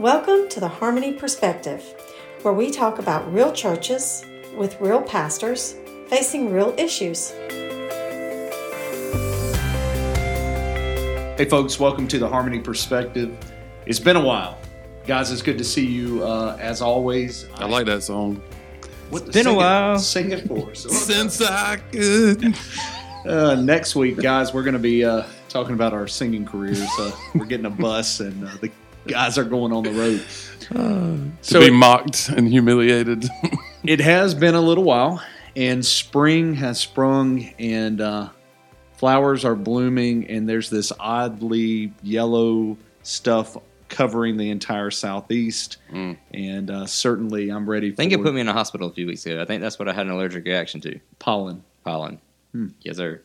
Welcome to the Harmony Perspective, where we talk about real churches with real pastors facing real issues. Hey, folks, welcome to the Harmony Perspective. It's been a while. Guys, it's good to see you uh, as always. I like that song. What, been a sing it- while. Sing it for us. Since I could. Uh, next week, guys, we're going to be uh, talking about our singing careers. Uh, we're getting a bus, and uh, the guys are going on the road. To So be it, mocked and humiliated. it has been a little while, and spring has sprung, and uh, flowers are blooming, and there's this oddly yellow stuff covering the entire southeast. Mm. And uh, certainly, I'm ready I think it put me in a hospital a few weeks ago. I think that's what I had an allergic reaction to. pollen. Pollen. Hmm. Yes, sir.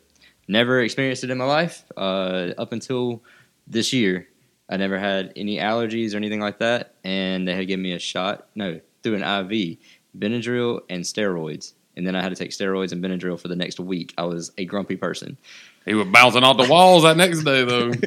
Never experienced it in my life. Uh, up until this year, I never had any allergies or anything like that. And they had given me a shot, no, through an IV, Benadryl and steroids. And then I had to take steroids and Benadryl for the next week. I was a grumpy person. he was bouncing off the walls that next day, though.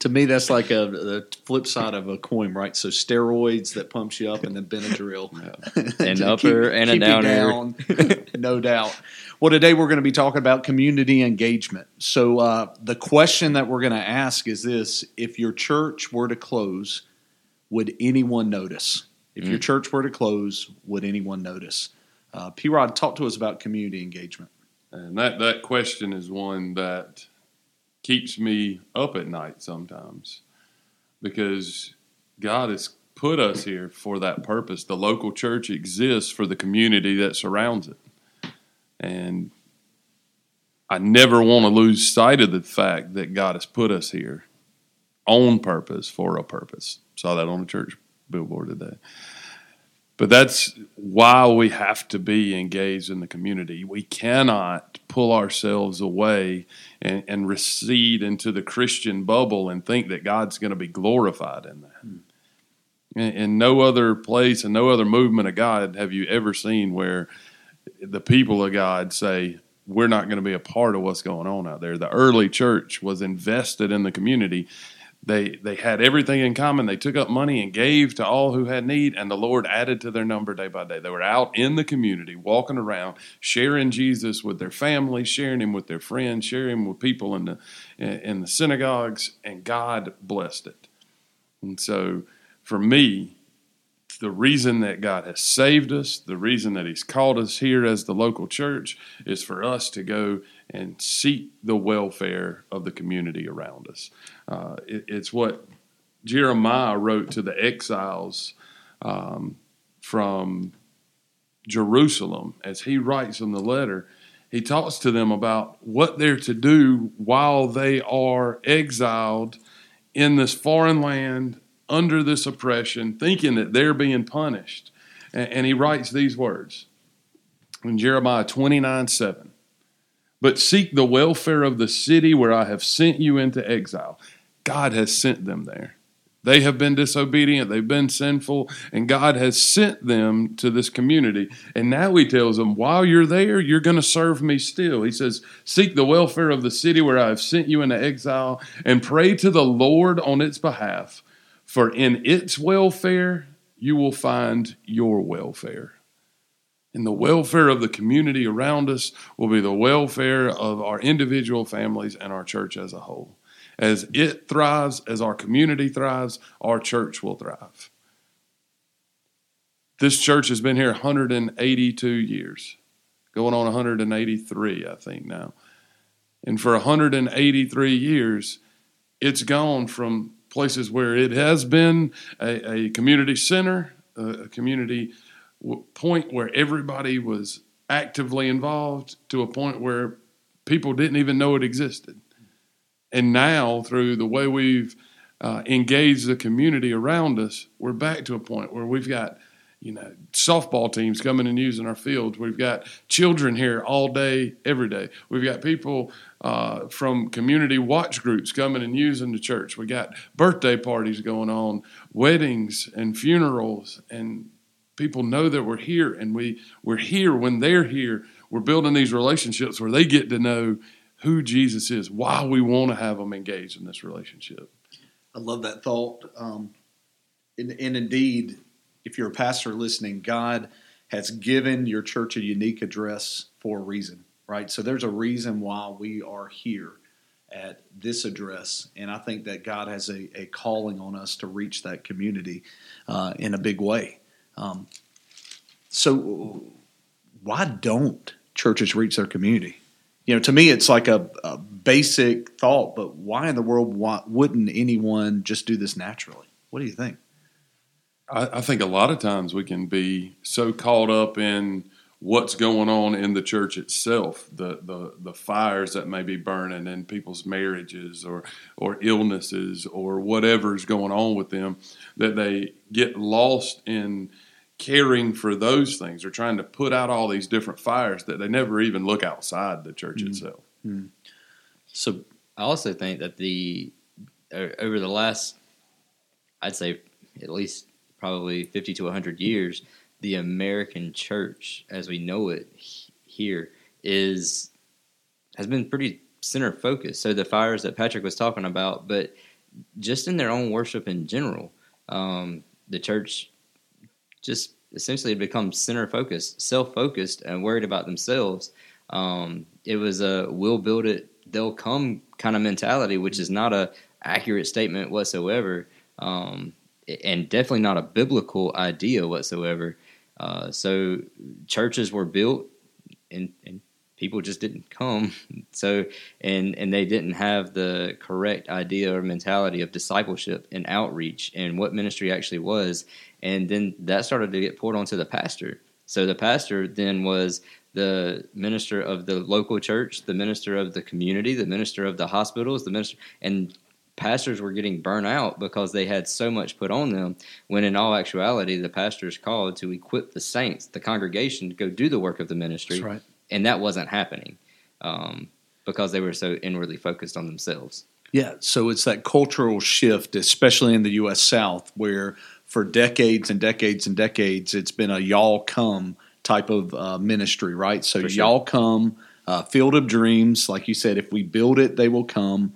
To me, that's like a the flip side of a coin, right? So steroids that pumps you up, and then Benadryl, An To upper and a downer. down. no doubt. Well, today we're going to be talking about community engagement. So uh, the question that we're going to ask is this: If your church were to close, would anyone notice? If your church were to close, would anyone notice? Uh, P. Rod, talk to us about community engagement. And that, that question is one that keeps me up at night sometimes because God has put us here for that purpose. The local church exists for the community that surrounds it. And I never want to lose sight of the fact that God has put us here on purpose for a purpose. Saw that on the church billboard today. But that's why we have to be engaged in the community. We cannot pull ourselves away and, and recede into the Christian bubble and think that God's going to be glorified in that. Hmm. In, in no other place and no other movement of God have you ever seen where the people of God say, We're not going to be a part of what's going on out there. The early church was invested in the community they they had everything in common. They took up money and gave to all who had need, and the Lord added to their number day by day. They were out in the community, walking around, sharing Jesus with their family, sharing Him with their friends, sharing Him with people in the in the synagogues, and God blessed it. And so, for me, the reason that God has saved us, the reason that He's called us here as the local church, is for us to go and seek the welfare of the community around us. Uh, it, it's what Jeremiah wrote to the exiles um, from Jerusalem as he writes in the letter. He talks to them about what they're to do while they are exiled in this foreign land under this oppression, thinking that they're being punished. And, and he writes these words in Jeremiah 29 7. But seek the welfare of the city where I have sent you into exile. God has sent them there. They have been disobedient, they've been sinful, and God has sent them to this community. And now He tells them, while you're there, you're going to serve me still. He says, Seek the welfare of the city where I have sent you into exile, and pray to the Lord on its behalf, for in its welfare you will find your welfare. And the welfare of the community around us will be the welfare of our individual families and our church as a whole. As it thrives, as our community thrives, our church will thrive. This church has been here 182 years, going on 183, I think now. And for 183 years, it's gone from places where it has been a, a community center, a, a community point where everybody was actively involved, to a point where people didn't even know it existed. And now, through the way we've uh, engaged the community around us, we're back to a point where we've got, you know, softball teams coming and using our fields. We've got children here all day, every day. We've got people uh, from community watch groups coming and using the church. We got birthday parties going on, weddings and funerals, and people know that we're here, and we we're here when they're here. We're building these relationships where they get to know who Jesus is, why we want to have them engaged in this relationship. I love that thought. Um, and, and indeed, if you're a pastor listening, God has given your church a unique address for a reason, right? So there's a reason why we are here at this address, and I think that God has a, a calling on us to reach that community uh, in a big way. Um, so, why don't churches reach their community? You know, to me, it's like a, a basic thought, but why in the world why, wouldn't anyone just do this naturally? What do you think? I, I think a lot of times we can be so caught up in what's going on in the church itself, the, the, the fires that may be burning in people's marriages or, or illnesses or whatever's going on with them, that they get lost in caring for those things or trying to put out all these different fires that they never even look outside the church mm-hmm. itself. Mm-hmm. So I also think that the over the last, I'd say at least probably 50 to 100 years, the American church, as we know it here, is has been pretty center focused. So the fires that Patrick was talking about, but just in their own worship in general, um, the church just essentially become center focused, self focused, and worried about themselves. Um, it was a "we'll build it, they'll come" kind of mentality, which is not a accurate statement whatsoever. Um, and definitely not a biblical idea whatsoever. Uh, so churches were built, and, and people just didn't come. So and and they didn't have the correct idea or mentality of discipleship and outreach and what ministry actually was. And then that started to get poured onto the pastor. So the pastor then was the minister of the local church, the minister of the community, the minister of the hospitals, the minister, and pastors were getting burnt out because they had so much put on them when in all actuality the pastor is called to equip the saints the congregation to go do the work of the ministry. Right. and that wasn't happening um, because they were so inwardly focused on themselves. Yeah so it's that cultural shift especially in the us south where for decades and decades and decades it's been a y'all come type of uh, ministry right? So sure. y'all come uh, field of dreams. Like you said if we build it they will come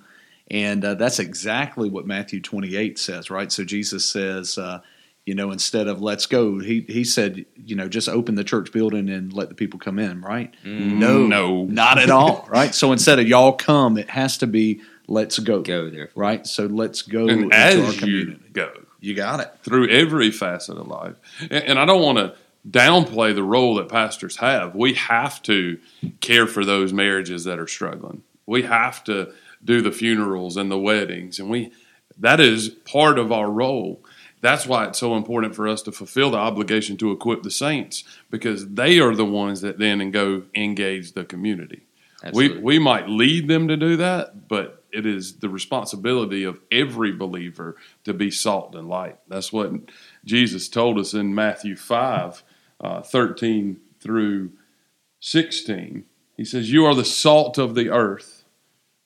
and uh, that's exactly what Matthew 28 says, right? So Jesus says, uh, you know, instead of let's go, he, he said, you know, just open the church building and let the people come in, right? Mm, no, no, not at all, right? So instead of y'all come, it has to be let's go. Go there. Right? So let's go and into as our community. You go. You got it. Through every facet of life. And, and I don't want to downplay the role that pastors have. We have to care for those marriages that are struggling. We have to do the funerals and the weddings. And we that is part of our role. That's why it's so important for us to fulfill the obligation to equip the saints because they are the ones that then go engage the community. Absolutely. We we might lead them to do that, but it is the responsibility of every believer to be salt and light. That's what Jesus told us in Matthew 5, uh, 13 through 16. He says, You are the salt of the earth.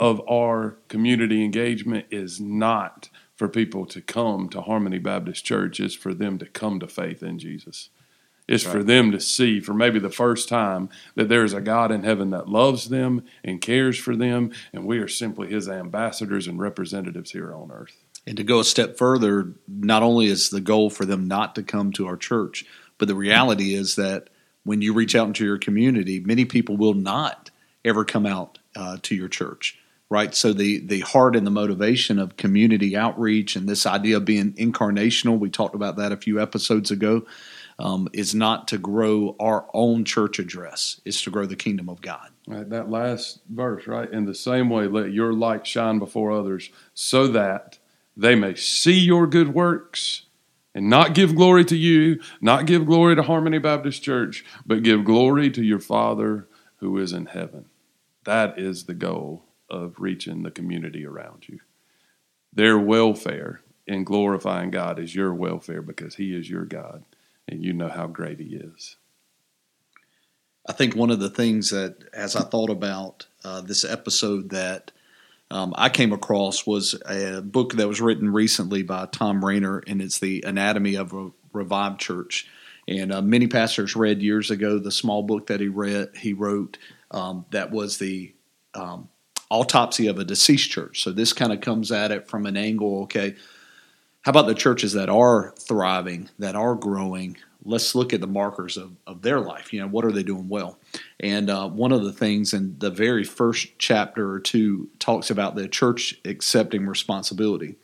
of our community engagement is not for people to come to Harmony Baptist Church, it's for them to come to faith in Jesus. It's right. for them to see, for maybe the first time, that there is a God in heaven that loves them and cares for them, and we are simply His ambassadors and representatives here on earth. And to go a step further, not only is the goal for them not to come to our church, but the reality is that when you reach out into your community, many people will not ever come out uh, to your church right? So the the heart and the motivation of community outreach and this idea of being incarnational, we talked about that a few episodes ago, um, is not to grow our own church address; it's to grow the kingdom of God. Right, that last verse, right? In the same way, let your light shine before others, so that they may see your good works. And not give glory to you, not give glory to Harmony Baptist Church, but give glory to your Father who is in heaven. That is the goal of reaching the community around you. Their welfare in glorifying God is your welfare because He is your God and you know how great He is. I think one of the things that, as I thought about uh, this episode, that um, I came across was a book that was written recently by Tom Rainer, and it's the Anatomy of a Revived Church. And uh, many pastors read years ago the small book that he read. He wrote um, that was the um, autopsy of a deceased church. So this kind of comes at it from an angle. Okay, how about the churches that are thriving, that are growing? Let's look at the markers of, of their life. You know, what are they doing well? And uh, one of the things in the very first chapter or two talks about the church accepting responsibility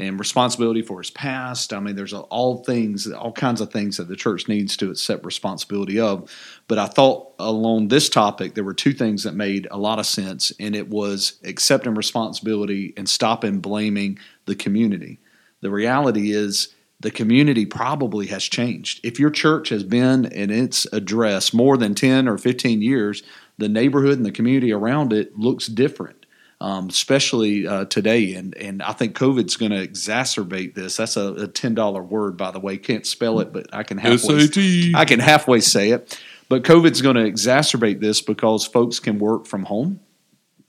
and responsibility for his past. I mean, there's all things, all kinds of things that the church needs to accept responsibility of. But I thought along this topic, there were two things that made a lot of sense, and it was accepting responsibility and stopping blaming the community. The reality is, the community probably has changed. If your church has been in its address more than 10 or 15 years, the neighborhood and the community around it looks different um, especially uh, today. And and I think COVID's going to exacerbate this. That's a, a ten dollar word, by the way. Can't spell it, but I can halfway. SAT. I can halfway say it. But COVID's going to exacerbate this because folks can work from home.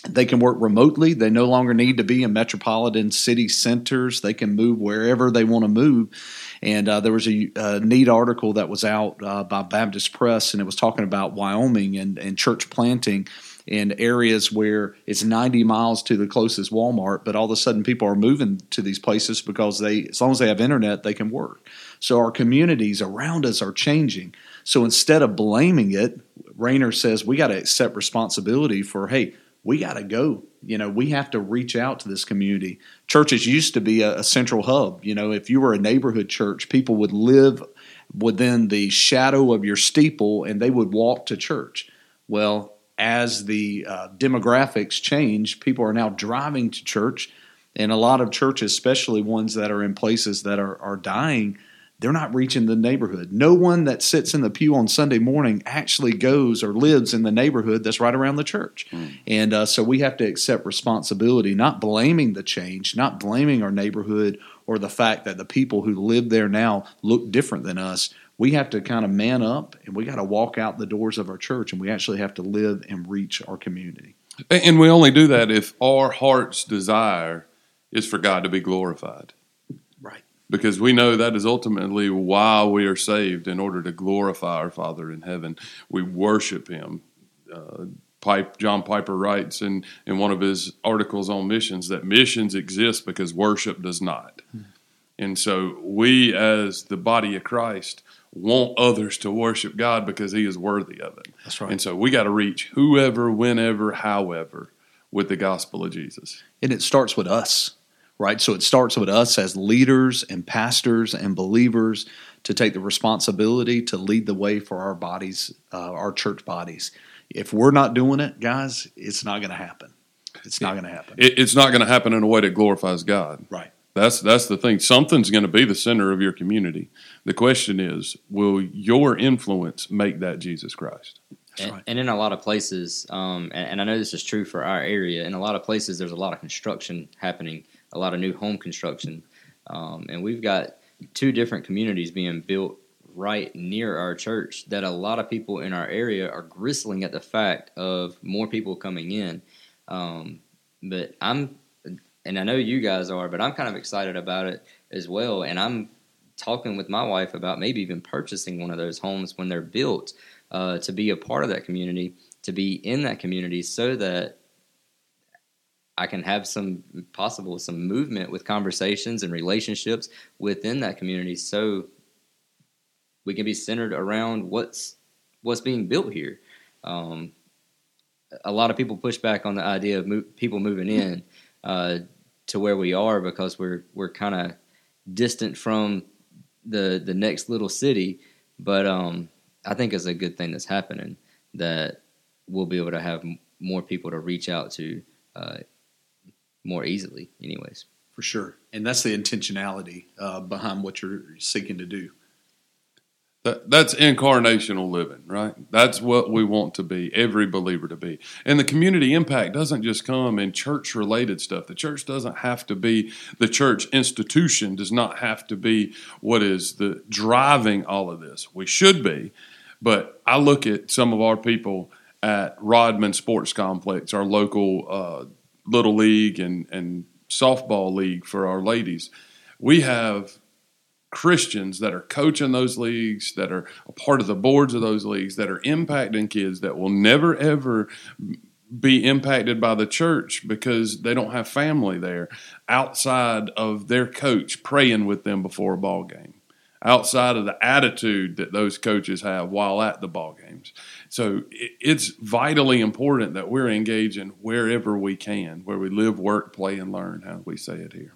They can work remotely. They no longer need to be in metropolitan city centers. They can move wherever they want to move. And uh, there was a, a, neat article that was out uh, by Baptist Press, and it was talking about Wyoming and, and church planting in areas where it's 90 miles to the closest Walmart, but all of a sudden people are moving to these places because they, as long as they have internet, they can work. So our communities around us are changing. So instead of blaming it, Rainer says we got to accept responsibility for, hey, we got to go. You know, we have to reach out to this community. Churches used to be a, a central hub. You know, if you were a neighborhood church, people would live within the shadow of your steeple and they would walk to church. Well, as the uh, demographics change, people are now driving to church, and a lot of churches, especially ones that are in places that are, are dying, they're not reaching the neighborhood. No one that sits in the pew on Sunday morning actually goes or lives in the neighborhood that's right around the church. Mm. And uh, so we have to accept responsibility, not blaming the change, not blaming our neighborhood or the fact that the people who live there now look different than us we have to kind of man up and we got to walk out the doors of our church and we actually have to live and reach our community. And we only do that if our heart's desire is for God to be glorified. Right. Because we know that is ultimately why we are saved in order to glorify our Father in heaven. We worship Him. Uh, Pipe, John Piper writes in, in one of his articles on missions that missions exist because worship does not. Hmm. And so we, as the body of Christ, want others to worship God because He is worthy of it. That's right. And so we got to reach whoever, whenever, however with the gospel of Jesus. And it starts with us, right? So it starts with us as leaders and pastors and believers to take the responsibility to lead the way for our bodies, uh, our church bodies. If we're not doing it, guys, it's not going to happen. It's not going to happen. It, it's not going to happen in a way that glorifies God. Right. That's that's the thing. Something's going to be the center of your community. The question is, will your influence make that Jesus Christ? And, right. and, in a lot of places, um, and, and, I know this is true for our area, in a lot of places, there's a lot of construction happening, a lot of new home construction. Um, and we've got two different communities being built right near our church that a lot of people in our area are gristling at the fact of more people coming in. Um, but I'm and I know you guys are, but I'm kind of excited about it as well. And I'm talking with my wife about maybe even purchasing one of those homes when they're built uh, to be a part of that community, to be in that community, so that I can have some possible some movement with conversations and relationships within that community, so we can be centered around what's what's being built here. Um, a lot of people push back on the idea of mo- people moving in uh, to where we are because we're we're kind of distant from the the next little city. But um, I think it's a good thing that's happening that we'll be able to have more people to reach out to uh, more easily. Anyways, for sure, and that's the intentionality uh, behind what you're seeking to do. That, that's incarnational living, right? That's what we want to be, every believer to be. And the community impact doesn't just come in church related stuff. The church doesn't have to be, the church institution does not have to be what is the driving all of this. We should be, but I look at some of our people at Rodman Sports Complex, our local uh, little league and, and softball league for our ladies. We have Christians that are coaching those leagues, that are a part of the boards of those leagues, that are impacting kids that will never ever be impacted by the church because they don't have family there outside of their coach praying with them before a ball game outside of the attitude that those coaches have while at the ball games. So it's vitally important that we're engaging wherever we can where we live work play and learn how we say it here.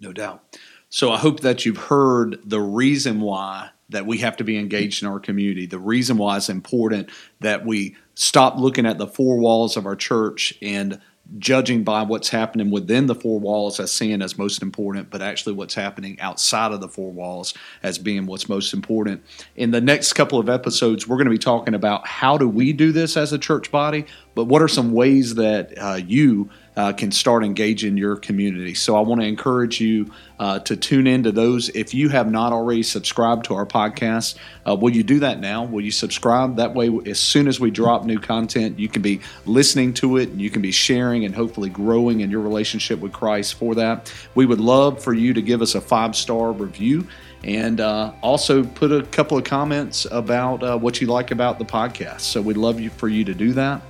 No doubt so I hope that you've heard the reason why that we have to be engaged in our community, the reason why it's important that we stop looking at the four walls of our church and judging by what's happening within the four walls as seeing as most important, but actually what's happening outside of the four walls as being what's most important. In the next couple of episodes, we're going to be talking about how do we do this as a church body, but what are some ways that uh, you uh, can start engaging your community. So I want to encourage you uh, to tune into those. If you have not already subscribed to our podcast, uh, will you do that now? Will you subscribe? That way, as soon as we drop new content, you can be listening to it and you can be sharing and hopefully growing in your relationship with Christ for that. We would love for you to give us a five star review and uh, also put a couple of comments about uh, what you like about the podcast. So we'd love you for you to do that.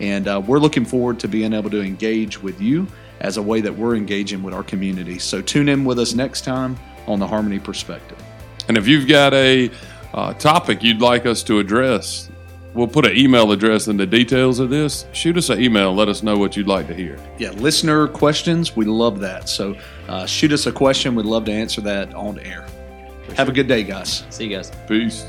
And uh, we're looking forward to being able to engage with you as a way that we're engaging with our community. So tune in with us next time on the Harmony Perspective. And if you've got a uh, topic you'd like us to address, we'll put an email address in the details of this. Shoot us an email. Let us know what you'd like to hear. Yeah, listener questions. We love that. So uh, shoot us a question. We'd love to answer that on air. Have a good day, guys. See you guys. Peace.